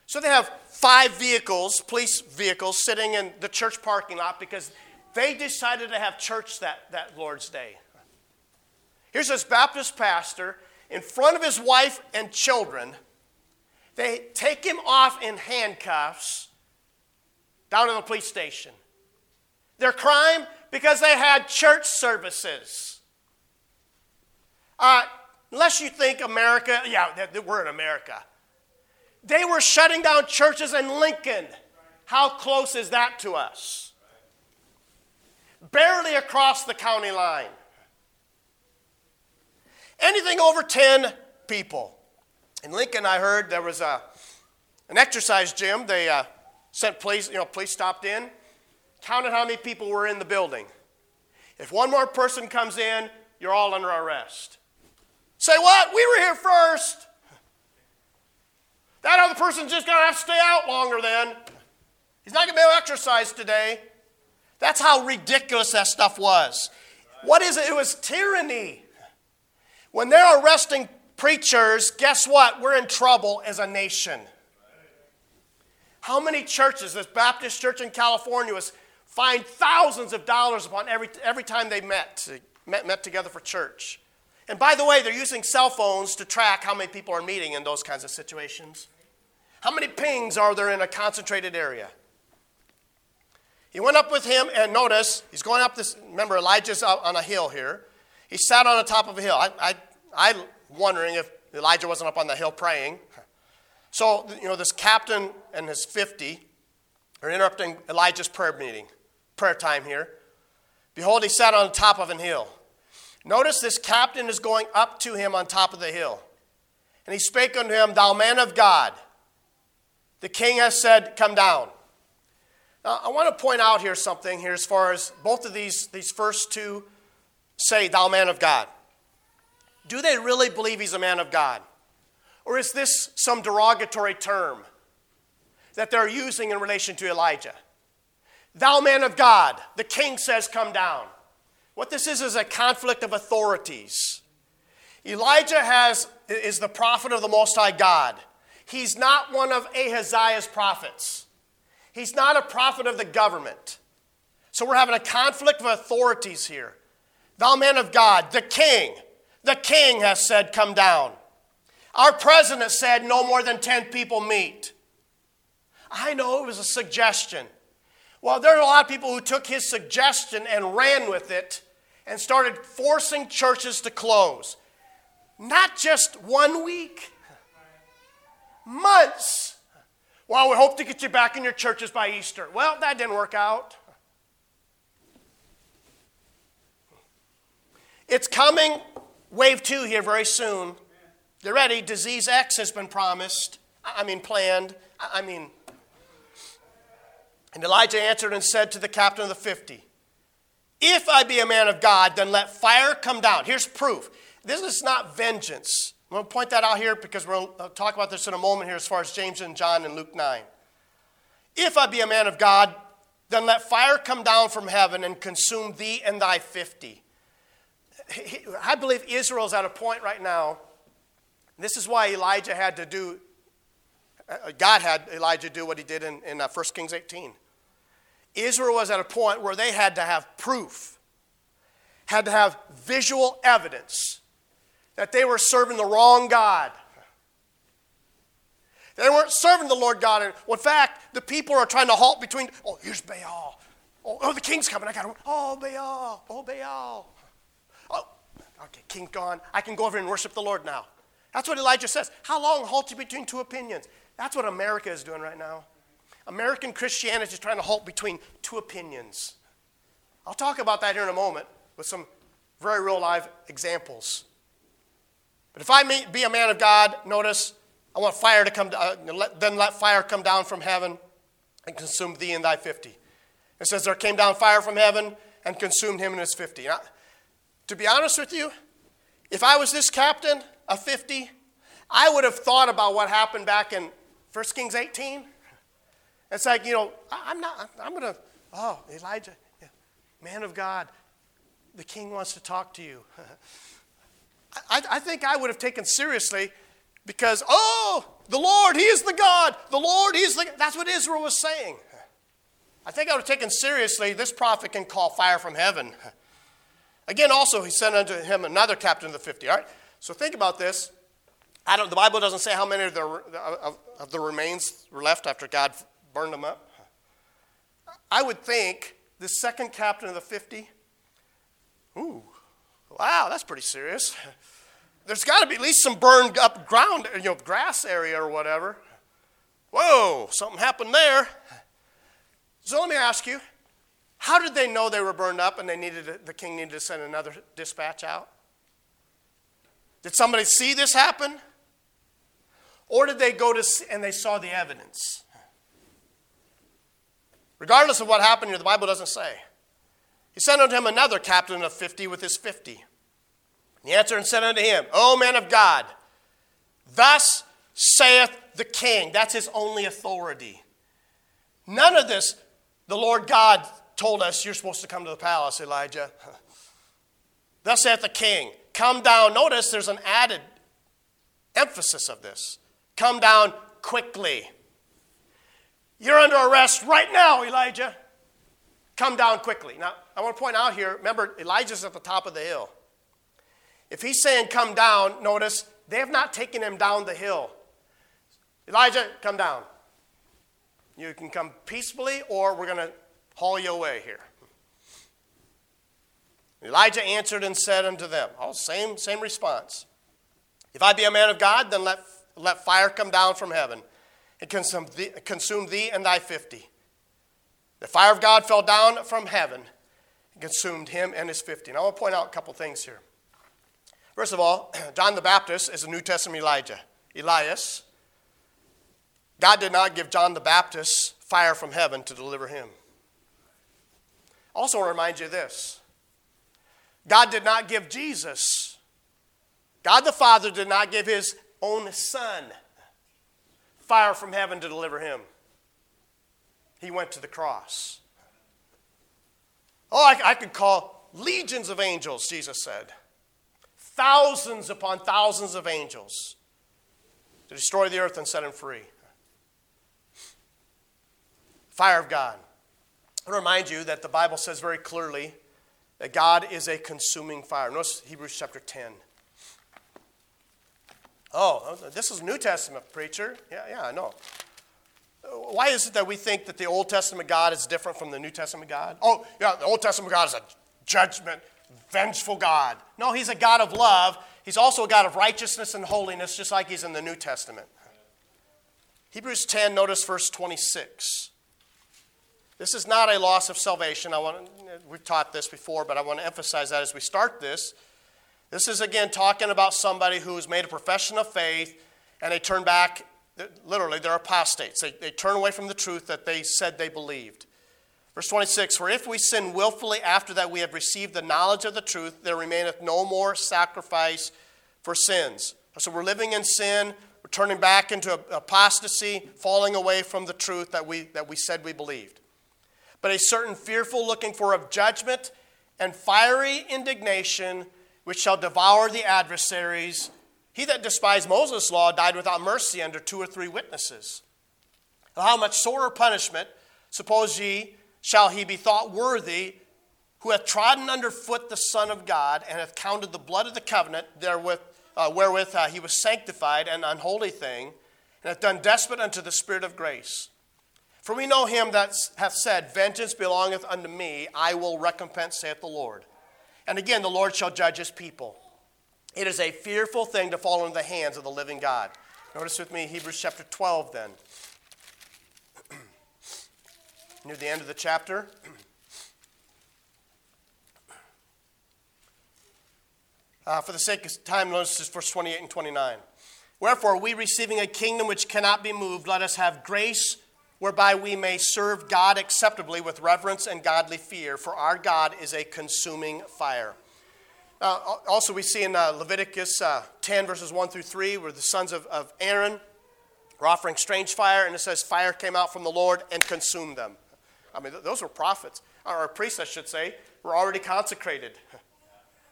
So they have five vehicles, police vehicles, sitting in the church parking lot because they decided to have church that, that Lord's Day. Here's this Baptist pastor in front of his wife and children. They take him off in handcuffs down to the police station. Their crime? Because they had church services. Uh, unless you think America, yeah, we're in America. They were shutting down churches in Lincoln. How close is that to us? Barely across the county line. Anything over 10 people. In Lincoln, I heard there was a, an exercise gym. They uh, sent police, you know, police stopped in, counted how many people were in the building. If one more person comes in, you're all under arrest. Say what? We were here first. That other person's just going to have to stay out longer then. He's not going to be able to exercise today. That's how ridiculous that stuff was. What is it? It was tyranny. When they're arresting preachers, guess what? We're in trouble as a nation. How many churches, this Baptist church in California was fined thousands of dollars upon every, every time they met, met, met together for church. And by the way, they're using cell phones to track how many people are meeting in those kinds of situations. How many pings are there in a concentrated area? He went up with him, and notice, he's going up this. Remember, Elijah's on a hill here. He sat on the top of a hill. I, I, I'm wondering if Elijah wasn't up on the hill praying. So, you know, this captain and his 50 are interrupting Elijah's prayer meeting, prayer time here. Behold, he sat on the top of an hill. Notice this captain is going up to him on top of the hill. And he spake unto him, Thou man of God, the king has said, Come down. Now, I want to point out here something here as far as both of these, these first two say, Thou man of God. Do they really believe he's a man of God? Or is this some derogatory term that they're using in relation to Elijah? Thou man of God, the king says, Come down. What this is is a conflict of authorities. Elijah has, is the prophet of the Most High God. He's not one of Ahaziah's prophets. He's not a prophet of the government. So we're having a conflict of authorities here. Thou man of God, the king, the king has said, Come down. Our president said no more than 10 people meet. I know it was a suggestion. Well, there are a lot of people who took his suggestion and ran with it and started forcing churches to close. Not just one week, months. Well, we hope to get you back in your churches by Easter. Well, that didn't work out. It's coming, wave two here very soon. They're ready, disease X has been promised. I mean, planned. I mean, and Elijah answered and said to the captain of the fifty, if I be a man of God, then let fire come down. Here's proof. This is not vengeance. I'm going to point that out here because we will uh, talk about this in a moment here as far as James and John and Luke 9. If I be a man of God, then let fire come down from heaven and consume thee and thy I believe Israel's at a point right now. This is why Elijah had to do, uh, God had Elijah do what he did in, in 1 uh, Kings 18. Israel was at a point where they had to have proof, had to have visual evidence that they were serving the wrong God. They weren't serving the Lord God. In fact, the people are trying to halt between, oh, here's Baal. Oh, oh the king's coming. I got to, oh, Baal. Oh, Baal. Oh, okay, king's gone. I can go over and worship the Lord now. That's what Elijah says. How long halt you between two opinions? That's what America is doing right now. American Christianity is trying to halt between two opinions. I'll talk about that here in a moment with some very real life examples. But if I be a man of God, notice I want fire to come, uh, then let fire come down from heaven and consume thee and thy fifty. It says there came down fire from heaven and consumed him and his fifty. Now, to be honest with you, if I was this captain of 50, I would have thought about what happened back in 1 Kings 18 it's like, you know, I'm not, I'm going to, oh, Elijah, man of God, the king wants to talk to you. I, I think I would have taken seriously because, oh, the Lord, He is the God. The Lord, He is the That's what Israel was saying. I think I would have taken seriously this prophet can call fire from heaven. Again, also, he sent unto him another captain of the 50. All right? So think about this. I don't, the Bible doesn't say how many of the, of, of the remains were left after God burned them up. I would think the second captain of the 50, ooh, wow, that's pretty serious. There's got to be at least some burned up ground, you know, grass area or whatever. Whoa, something happened there. So let me ask you, how did they know they were burned up and they needed the king needed to send another dispatch out? Did somebody see this happen? Or did they go to and they saw the evidence? Regardless of what happened here, the Bible doesn't say. He sent unto him another captain of fifty with his fifty. He answered and said unto him, O man of God, thus saith the king. That's his only authority. None of this, the Lord God told us, you're supposed to come to the palace, Elijah. Thus saith the king, come down. Notice there's an added emphasis of this. Come down quickly. You're under arrest right now, Elijah. Come down quickly. Now, I want to point out here remember, Elijah's at the top of the hill. If he's saying come down, notice they have not taken him down the hill. Elijah, come down. You can come peacefully, or we're going to haul you away here. Elijah answered and said unto them, oh, same, same response. If I be a man of God, then let, let fire come down from heaven and consume thee, consume thee and thy fifty. The fire of God fell down from heaven and consumed him and his fifty. And I want to point out a couple things here. First of all, John the Baptist is a New Testament Elijah. Elias. God did not give John the Baptist fire from heaven to deliver him. Also, want to remind you of this God did not give Jesus, God the Father did not give his own Son fire from heaven to deliver him. He went to the cross. Oh, I, I could call legions of angels, Jesus said. Thousands upon thousands of angels to destroy the earth and set him free. Fire of God. I want to remind you that the Bible says very clearly that God is a consuming fire. Notice Hebrews chapter 10. Oh, this is New Testament, preacher. Yeah, yeah, I know. Why is it that we think that the Old Testament God is different from the New Testament God? Oh, yeah, the Old Testament God is a judgment, vengeful God. No, he's a God of love. He's also a God of righteousness and holiness, just like he's in the New Testament. Hebrews 10, notice verse 26. This is not a loss of salvation. I want we've taught this before, but I want to emphasize that as we start this. This is again talking about somebody who's made a profession of faith and they turn back, literally, they're apostates. They, they turn away from the truth that they said they believed. Verse 26 For if we sin willfully after that we have received the knowledge of the truth, there remaineth no more sacrifice for sins. So we're living in sin, we're turning back into apostasy, falling away from the truth that we, that we said we believed but a certain fearful looking for of judgment and fiery indignation which shall devour the adversaries. He that despised Moses' law died without mercy under two or three witnesses. How much sorer punishment, suppose ye, shall he be thought worthy, who hath trodden under foot the Son of God, and hath counted the blood of the covenant therewith, uh, wherewith uh, he was sanctified, an unholy thing, and hath done despot unto the Spirit of grace for we know him that hath said, Vengeance belongeth unto me, I will recompense, saith the Lord. And again, the Lord shall judge his people. It is a fearful thing to fall into the hands of the living God. Notice with me Hebrews chapter 12 then. Near the end of the chapter. Uh, for the sake of time, notice verse 28 and 29. Wherefore, we receiving a kingdom which cannot be moved, let us have grace whereby we may serve God acceptably with reverence and godly fear, for our God is a consuming fire. Uh, also, we see in uh, Leviticus uh, 10, verses 1 through 3, where the sons of, of Aaron were offering strange fire, and it says, Fire came out from the Lord and consumed them. I mean, th- those were prophets, or priests, I should say, were already consecrated.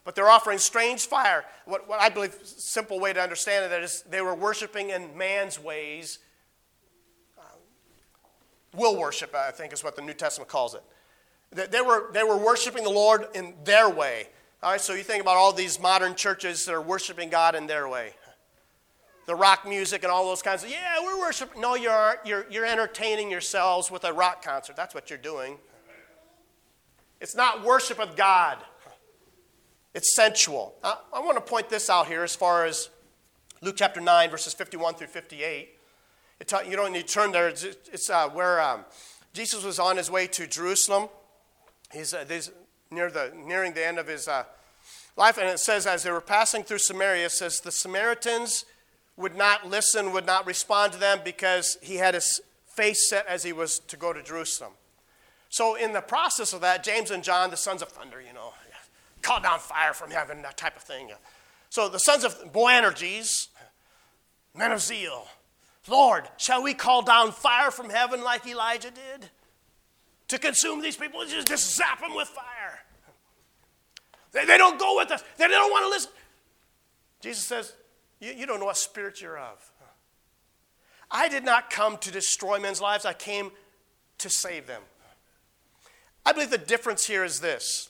But they're offering strange fire. What, what I believe, simple way to understand it is they were worshiping in man's ways will worship, I think is what the New Testament calls it. They were, they were worshiping the Lord in their way. All right, so you think about all these modern churches that are worshiping God in their way. The rock music and all those kinds of, yeah, we're worshiping. No, you're, you're, you're entertaining yourselves with a rock concert. That's what you're doing. It's not worship of God, it's sensual. I, I want to point this out here as far as Luke chapter 9, verses 51 through 58. Ta- you don't need to turn there. It's, it's uh, where um, Jesus was on his way to Jerusalem. He's, uh, near the, nearing the end of his uh, life. And it says, as they were passing through Samaria, it says, the Samaritans would not listen, would not respond to them because he had his face set as he was to go to Jerusalem. So, in the process of that, James and John, the sons of thunder, you know, call down fire from heaven, that type of thing. So, the sons of Boanerges, men of zeal, Lord, shall we call down fire from heaven like Elijah did? To consume these people, just, just zap them with fire. They, they don't go with us, they they don't want to listen. Jesus says, you, you don't know what spirit you're of. I did not come to destroy men's lives, I came to save them. I believe the difference here is this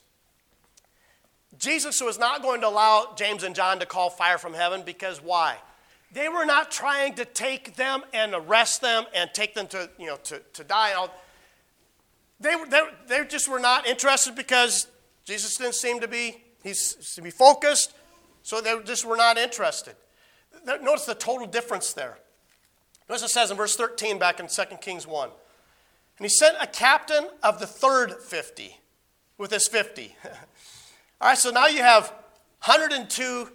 Jesus was not going to allow James and John to call fire from heaven because why? They were not trying to take them and arrest them and take them to, you know, to, to die. They, they, they just were not interested because Jesus didn't seem to be, he's to be focused, so they just were not interested. Notice the total difference there. Notice it says in verse 13 back in 2 Kings 1. And he sent a captain of the third 50 with his 50. All right, so now you have 102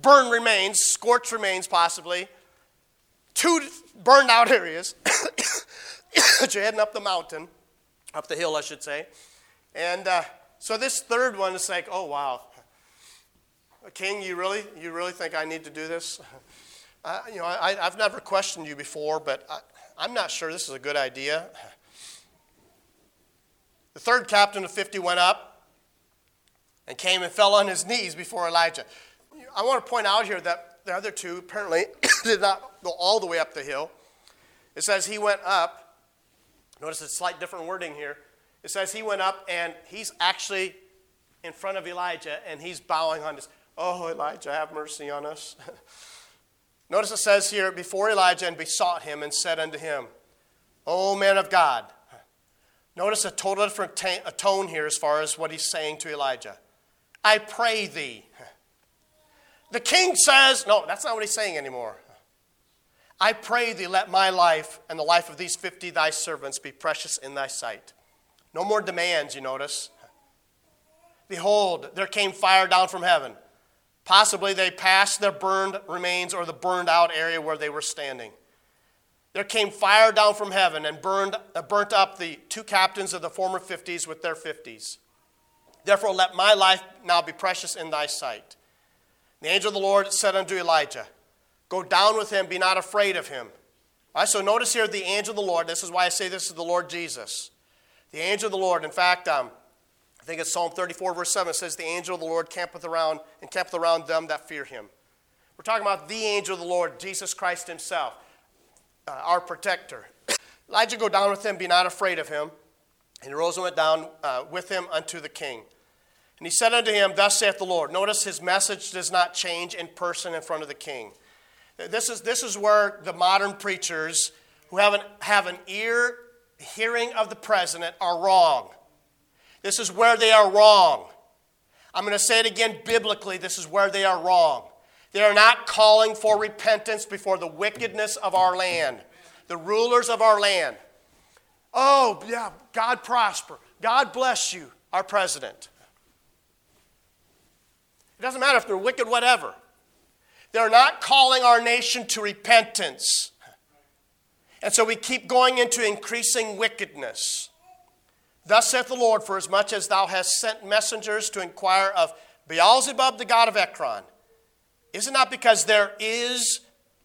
burned remains, scorched remains possibly, two burned out areas you're heading up the mountain, up the hill, I should say. And uh, so this third one is like, oh, wow. King, you really, you really think I need to do this? Uh, you know, I, have never questioned you before, but I, I'm not sure this is a good idea. The third captain of 50 went up and came and fell on his knees before Elijah. I want to point out here that the other two apparently did not go all the way up the hill. It says he went up. Notice a slight different wording here. It says he went up and he's actually in front of Elijah and he's bowing on his, oh, Elijah, have mercy on us. Notice it says here, before Elijah and besought him and said unto him, O man of God. Notice a total different t- a tone here as far as what he's saying to Elijah. I pray thee. The king says, no, that's not what he's saying anymore. I pray thee, let my life and the life of these 50 thy servants be precious in thy sight. No more demands, you notice. Behold, there came fire down from heaven Possibly they passed their burned remains or the burned out area where they were standing. There came fire down from heaven and burned, uh, burnt up the two captains of the former 50s with their 50s. Therefore, let my life now be precious in thy sight. The angel of the Lord said unto Elijah, Go down with him, be not afraid of him. All right, so notice here the angel of the Lord. This is why I say this is the Lord Jesus. The angel of the Lord. In fact, um, I think it's Psalm 34, verse 7 it says, The angel of the Lord campeth around and campeth around them that fear him. We're talking about the angel of the Lord, Jesus Christ himself, uh, our protector. Elijah go down with him, be not afraid of him. And he rose and went down uh, with him unto the king. And he said unto him, Thus saith the Lord. Notice his message does not change in person in front of the king. This is, this is where the modern preachers who have an, have an ear hearing of the president are wrong. This is where they are wrong. I'm going to say it again biblically. This is where they are wrong. They are not calling for repentance before the wickedness of our land, the rulers of our land. Oh, yeah, God prosper. God bless you, our president. It doesn't matter if they're wicked, whatever. They're not calling our nation to repentance. And so we keep going into increasing wickedness. Thus saith the Lord, for as much as thou hast sent messengers to inquire of Beelzebub, the god of Ekron, is it not because there is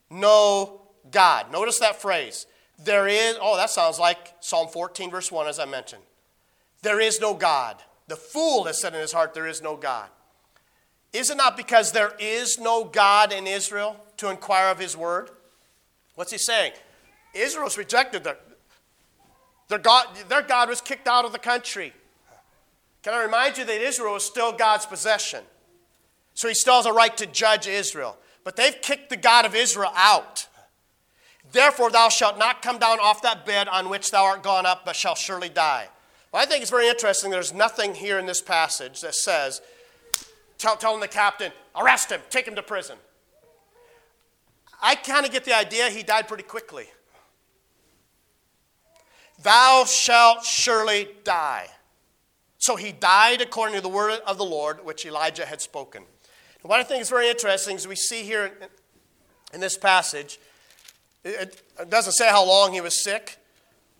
no God? Notice that phrase. There is, oh, that sounds like Psalm 14, verse 1, as I mentioned. There is no God. The fool has said in his heart, There is no God. Is it not because there is no God in Israel to inquire of his word? What's he saying? Israel's rejected the, their God, their God was kicked out of the country. Can I remind you that Israel is still God's possession? So he still has a right to judge Israel. But they've kicked the God of Israel out. Therefore, thou shalt not come down off that bed on which thou art gone up, but shalt surely die. Well, I think it's very interesting. There's nothing here in this passage that says, tell, telling the captain, arrest him, take him to prison. I kind of get the idea he died pretty quickly. Thou shalt surely die. So he died according to the word of the Lord, which Elijah had spoken. And what I think is very interesting is we see here in this passage. It, it doesn't say how long he was sick,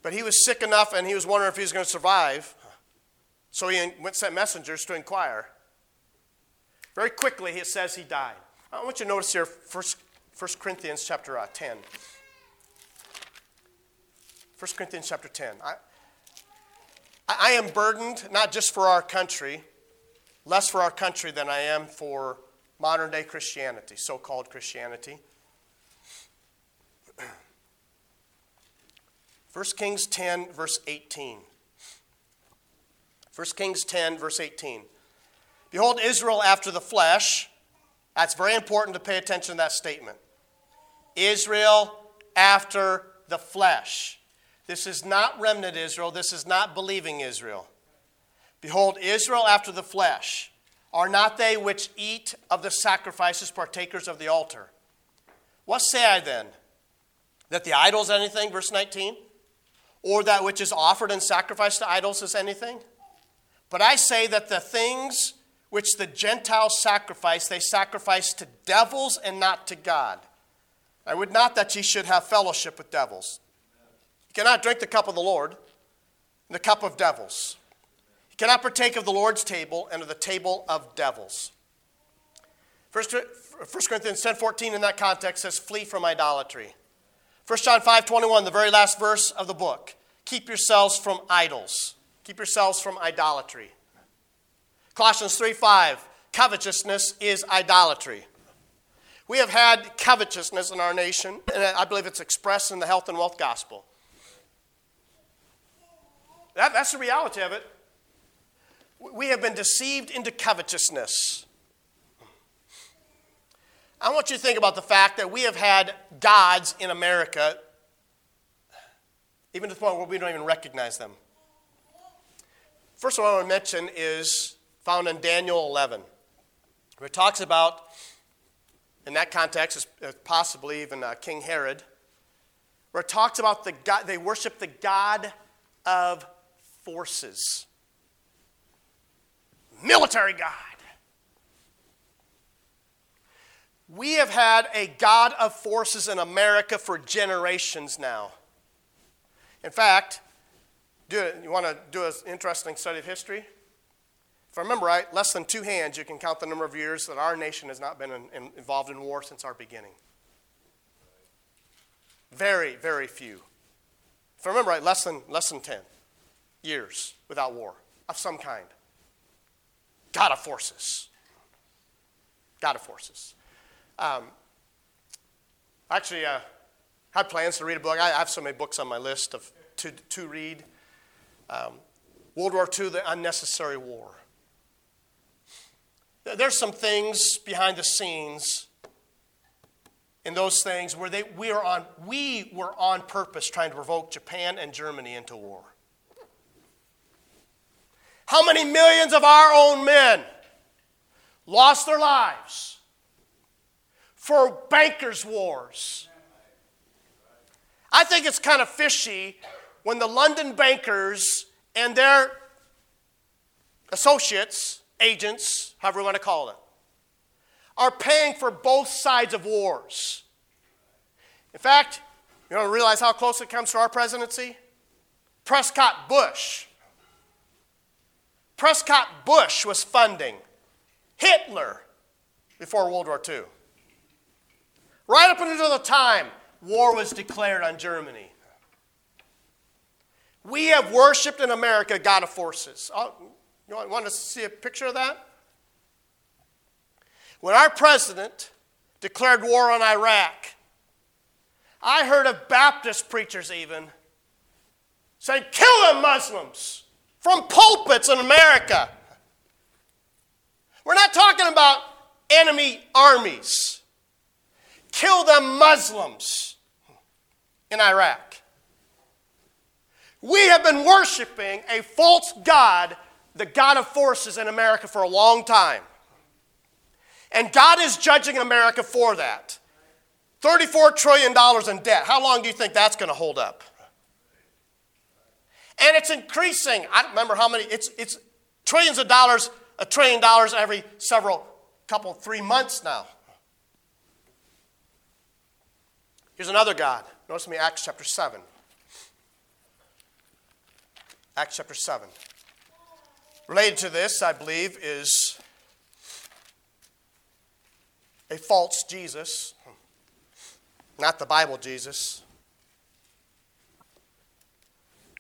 but he was sick enough and he was wondering if he was going to survive. So he went sent messengers to inquire. Very quickly, he says he died. I want you to notice here 1, 1 Corinthians chapter uh, 10. 1 Corinthians chapter 10. I, I am burdened not just for our country, less for our country than I am for modern day Christianity, so called Christianity. 1 Kings 10, verse 18. 1 Kings 10, verse 18. Behold, Israel after the flesh. That's very important to pay attention to that statement. Israel after the flesh. This is not remnant Israel. This is not believing Israel. Behold, Israel after the flesh. Are not they which eat of the sacrifices partakers of the altar? What say I then? That the idols anything? Verse 19. Or that which is offered and sacrificed to idols is anything? But I say that the things which the Gentiles sacrifice, they sacrifice to devils and not to God. I would not that ye should have fellowship with devils. You cannot drink the cup of the Lord and the cup of devils. You cannot partake of the Lord's table and of the table of devils. 1 Corinthians 10 14 in that context says, Flee from idolatry. 1 John 5 21, the very last verse of the book. Keep yourselves from idols. Keep yourselves from idolatry. Colossians 3 5, covetousness is idolatry. We have had covetousness in our nation, and I believe it's expressed in the health and wealth gospel. That, that's the reality of it. We have been deceived into covetousness. I want you to think about the fact that we have had gods in America, even to the point where we don't even recognize them. First one I want to mention is found in Daniel 11, where it talks about, in that context, possibly even uh, King Herod, where it talks about the God, they worship the God of forces, military God. We have had a God of forces in America for generations now. In fact, do you want to do an interesting study of history? If I remember right, less than two hands, you can count the number of years that our nation has not been in, in, involved in war since our beginning. Very, very few. If I remember right, less than, less than 10 years without war of some kind. God of forces. God of forces. Um, actually, uh, I had plans to read a book. I have so many books on my list of to, to read. Um, World War II, the unnecessary war. There's some things behind the scenes in those things where they, we, are on, we were on purpose trying to provoke Japan and Germany into war. How many millions of our own men lost their lives for bankers' wars? I think it's kind of fishy when the London bankers and their associates, agents, however you want to call it, are paying for both sides of wars. In fact, you don't realize how close it comes to our presidency? Prescott Bush. Prescott Bush was funding Hitler before World War II. Right up until the time war was declared on Germany. We have worshiped in America God of forces. You want to see a picture of that? When our president declared war on Iraq, I heard of Baptist preachers even saying, Kill them, Muslims, from pulpits in America. We're not talking about enemy armies. Kill them, Muslims in Iraq. We have been worshiping a false God, the God of forces in America, for a long time. And God is judging America for that. $34 trillion in debt. How long do you think that's going to hold up? And it's increasing. I don't remember how many, it's, it's trillions of dollars, a trillion dollars every several, couple, three months now. Here's another God. Notice me Acts chapter 7. Acts chapter 7. Related to this, I believe, is a false Jesus, not the Bible Jesus.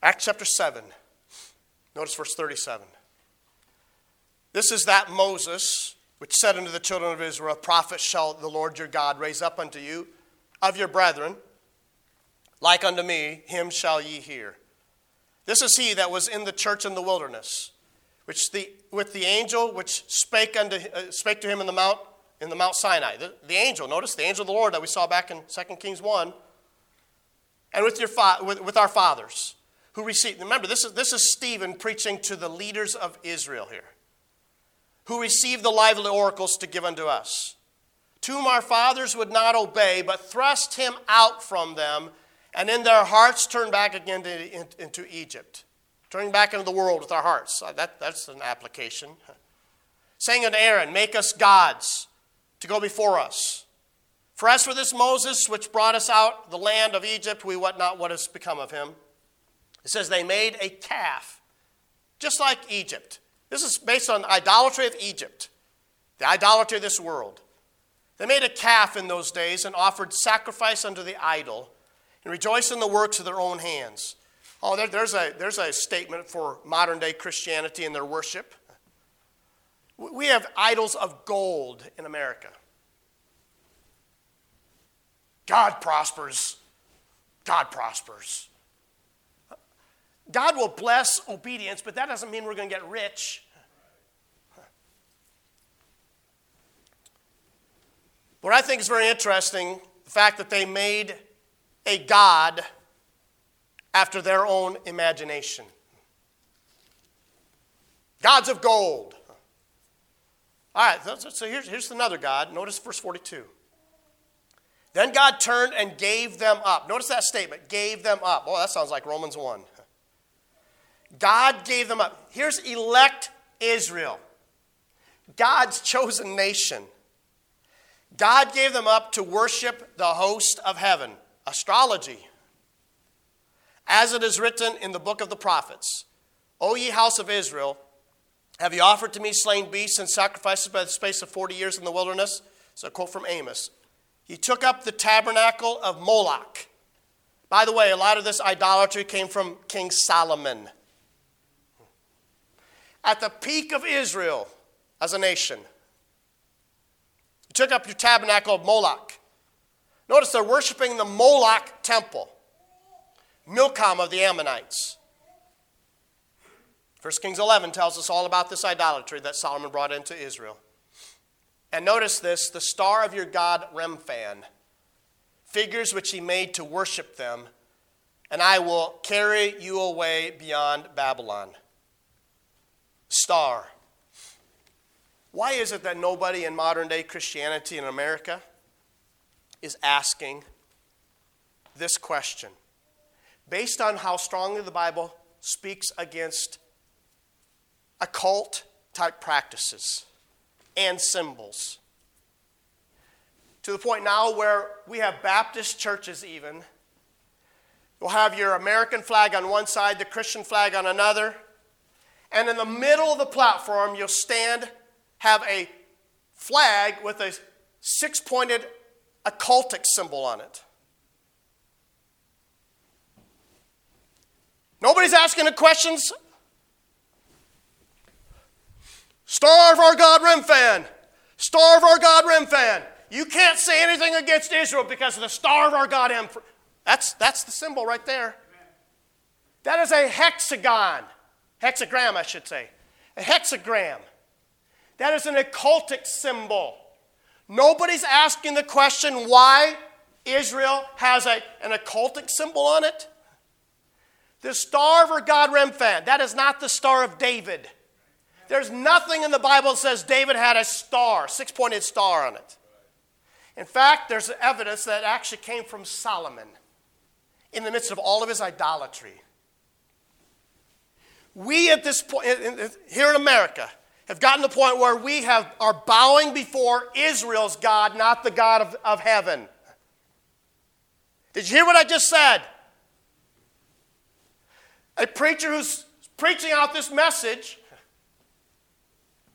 Acts chapter 7. Notice verse 37. This is that Moses which said unto the children of Israel, Prophet shall the Lord your God raise up unto you of your brethren, like unto me, him shall ye hear. This is he that was in the church in the wilderness, which the, with the angel which spake, unto, uh, spake to him in the mount in the Mount Sinai. The, the, angel, notice the angel of the Lord that we saw back in 2 Kings 1, and with, your fa- with, with our fathers who received. Remember, this is, this is Stephen preaching to the leaders of Israel here who received the lively oracles to give unto us, to whom our fathers would not obey, but thrust him out from them, and in their hearts turned back again to, into Egypt. Turning back into the world with our hearts. Uh, that, that's an application. Saying unto Aaron, Make us gods to go before us. For as for this Moses, which brought us out the land of Egypt, we wot not what has become of him. It says they made a calf, just like Egypt. This is based on idolatry of Egypt, the idolatry of this world. They made a calf in those days and offered sacrifice unto the idol and rejoiced in the works of their own hands. Oh, there, there's, a, there's a statement for modern day Christianity and their worship. We have idols of gold in America. God prospers. God prospers. God will bless obedience, but that doesn't mean we're going to get rich. What I think is very interesting, the fact that they made a God after their own imagination. Gods of gold. All right, so here's, here's another God. Notice verse 42. Then God turned and gave them up. Notice that statement gave them up. Oh, that sounds like Romans 1. God gave them up. Here's elect Israel, God's chosen nation. God gave them up to worship the host of heaven, astrology. As it is written in the book of the prophets O ye house of Israel, have ye offered to me slain beasts and sacrifices by the space of 40 years in the wilderness? So a quote from Amos. He took up the tabernacle of Moloch. By the way, a lot of this idolatry came from King Solomon at the peak of Israel as a nation. You took up your tabernacle of Moloch. Notice they're worshiping the Moloch temple, Milcom of the Ammonites. 1 Kings 11 tells us all about this idolatry that Solomon brought into Israel. And notice this the star of your god Remphan, figures which he made to worship them, and I will carry you away beyond Babylon star. Why is it that nobody in modern day Christianity in America is asking this question? Based on how strongly the Bible speaks against occult type practices and symbols. To the point now where we have Baptist churches, even. You'll have your American flag on one side, the Christian flag on another and in the middle of the platform, you'll stand, have a flag with a six pointed occultic symbol on it. Nobody's asking the questions. Star of our God Remphan. Star of our God Remphan. You can't say anything against Israel because of the star of our God. That's, that's the symbol right there. That is a hexagon. Hexagram, I should say. A hexagram. That is an occultic symbol. Nobody's asking the question why Israel has a, an occultic symbol on it. The star of God Remphan, that is not the star of David. There's nothing in the Bible that says David had a star, six pointed star on it. In fact, there's evidence that actually came from Solomon in the midst of all of his idolatry. We at this point, here in America, have gotten to the point where we have, are bowing before Israel's God, not the God of, of heaven. Did you hear what I just said? A preacher who's preaching out this message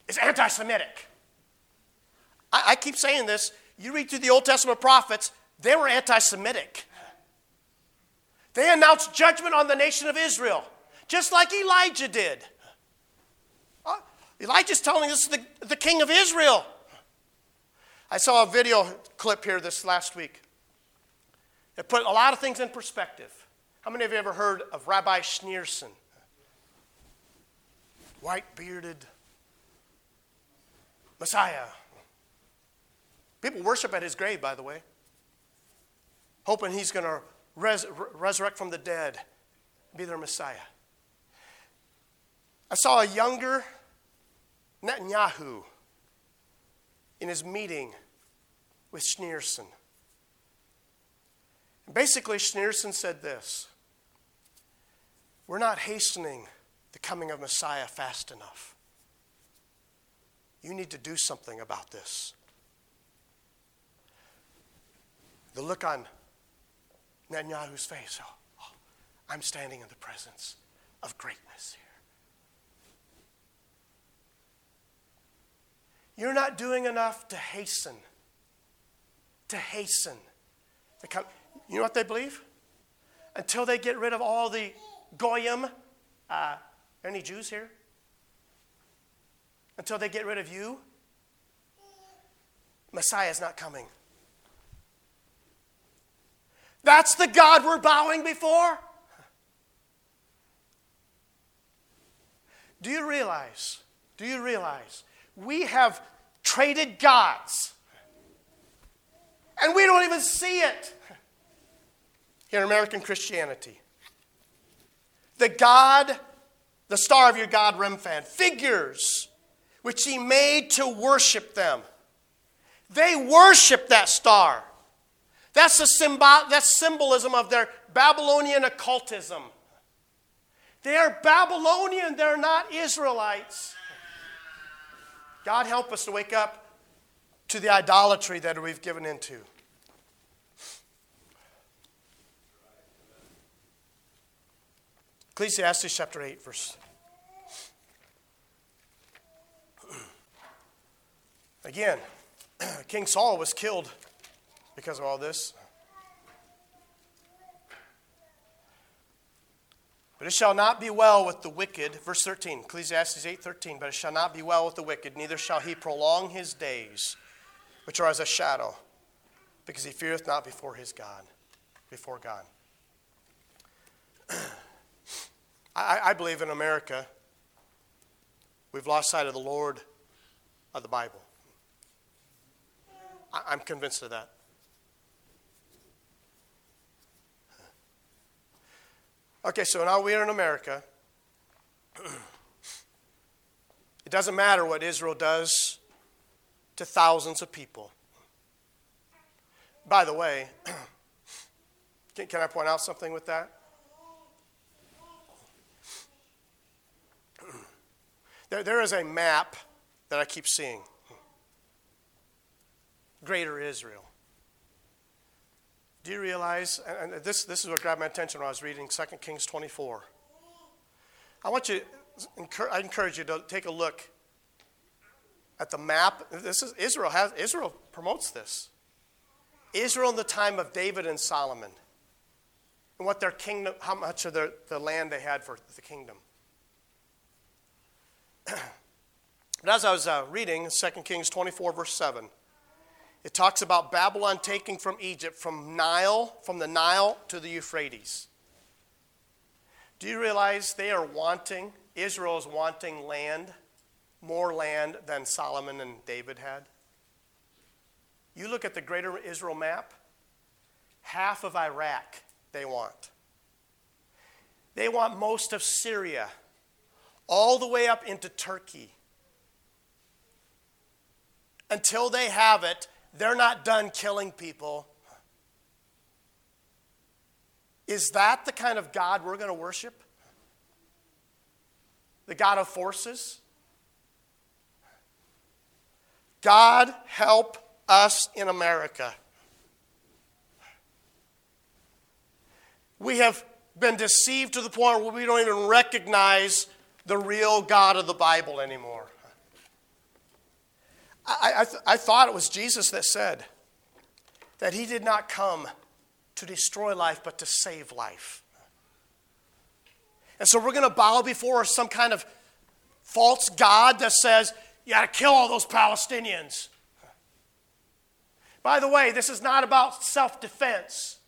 is anti Semitic. I, I, keep saying this. You read through the Old Testament prophets, they were anti Semitic. They announced judgment on the nation of Israel, just like Elijah did. Uh, Elijah's telling us the, the king of Israel. I saw a video clip here this last week. It put a lot of things in perspective. How many of you ever heard of Rabbi Schneerson? White bearded Messiah. People worship at his grave, by the way, hoping he's going to res- resurrect from the dead, be their Messiah. I saw a younger Netanyahu in his meeting with Schneerson. Basically, Schneerson said this We're not hastening the coming of Messiah fast enough. You need to do something about this. The look on Netanyahu's face oh, oh, I'm standing in the presence of greatness here. You're not doing enough to hasten, to hasten the coming. You know what they believe? Until they get rid of all the goyim. Uh, any Jews here? Until they get rid of you, Messiah is not coming. That's the God we're bowing before? Do you realize? Do you realize? We have traded gods. And we don't even see it here in American Christianity. The God, the star of your God, Remphan, figures which he made to worship them. They worship that star. That's the symbol, that's symbolism of their Babylonian occultism. They are Babylonian, they're not Israelites. God help us to wake up to the idolatry that we've given into. Ecclesiastes chapter 8, verse. Again, King Saul was killed because of all this. But it shall not be well with the wicked, verse 13, Ecclesiastes 8:13, but it shall not be well with the wicked, neither shall he prolong his days, which are as a shadow, because he feareth not before his God, before God. I, I believe in America, we've lost sight of the Lord of the Bible. I, I'm convinced of that. Okay, so now we are in America. It doesn't matter what Israel does to thousands of people. By the way, can, can I point out something with that? There, there is a map that I keep seeing Greater Israel. Do you realize, and this, this is what grabbed my attention when I was reading 2 Kings 24. I want you, I encourage you to take a look at the map. This is Israel has Israel promotes this. Israel in the time of David and Solomon, and what their kingdom, how much of their, the land they had for the kingdom. but as I was uh, reading 2 Kings 24, verse 7, it talks about Babylon taking from Egypt, from Nile, from the Nile to the Euphrates. Do you realize they are wanting, Israel is wanting land, more land than Solomon and David had? You look at the greater Israel map, half of Iraq they want. They want most of Syria all the way up into Turkey. Until they have it, they're not done killing people. Is that the kind of God we're going to worship? The God of forces? God help us in America. we have been deceived to the point where we don't even recognize the real God of the Bible anymore. I, I, th- I thought it was Jesus that said that he did not come to destroy life, but to save life. And so we're going to bow before some kind of false God that says, you got to kill all those Palestinians. By the way, this is not about self defense.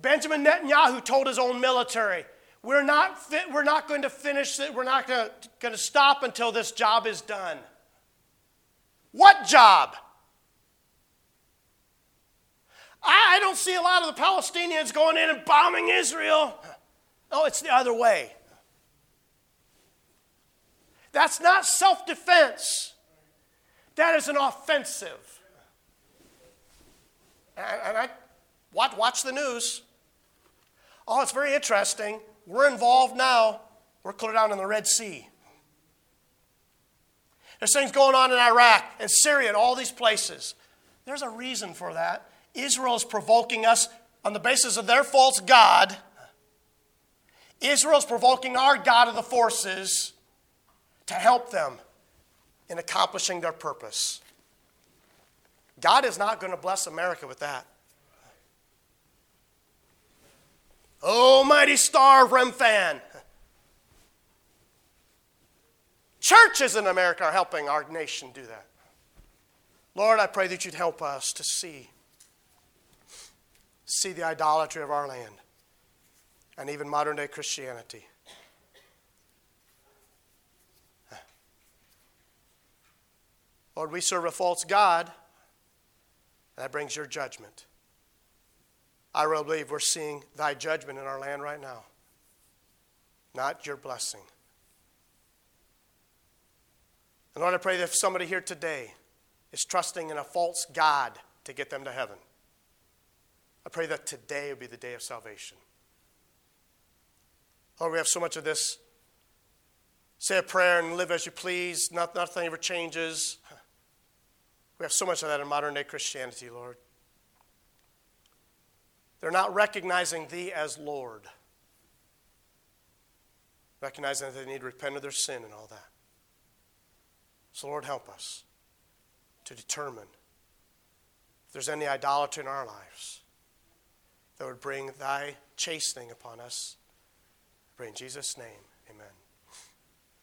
Benjamin Netanyahu told his own military, we're not, we're not going to finish it, we're not going to, going to stop until this job is done. What job? I, I don't see a lot of the Palestinians going in and bombing Israel. No, it's the other way. That's not self defense, that is an offensive. And, and I watch, watch the news. Oh, it's very interesting. We're involved now. We're clear down in the Red Sea. There's things going on in Iraq and Syria and all these places. There's a reason for that. Israel is provoking us on the basis of their false God. Israel is provoking our God of the forces to help them in accomplishing their purpose. God is not going to bless America with that. Almighty star of Remphan. Churches in America are helping our nation do that. Lord, I pray that you'd help us to see see the idolatry of our land and even modern day Christianity. Lord, we serve a false God, and that brings your judgment. I really believe we're seeing thy judgment in our land right now, not your blessing. And Lord, I pray that if somebody here today is trusting in a false God to get them to heaven, I pray that today will be the day of salvation. Lord, we have so much of this. Say a prayer and live as you please. Not, nothing ever changes. We have so much of that in modern day Christianity, Lord. They're not recognizing Thee as Lord, recognizing that they need to repent of their sin and all that. So, Lord, help us to determine if there's any idolatry in our lives that would bring Thy chastening upon us. I pray in Jesus' name, amen.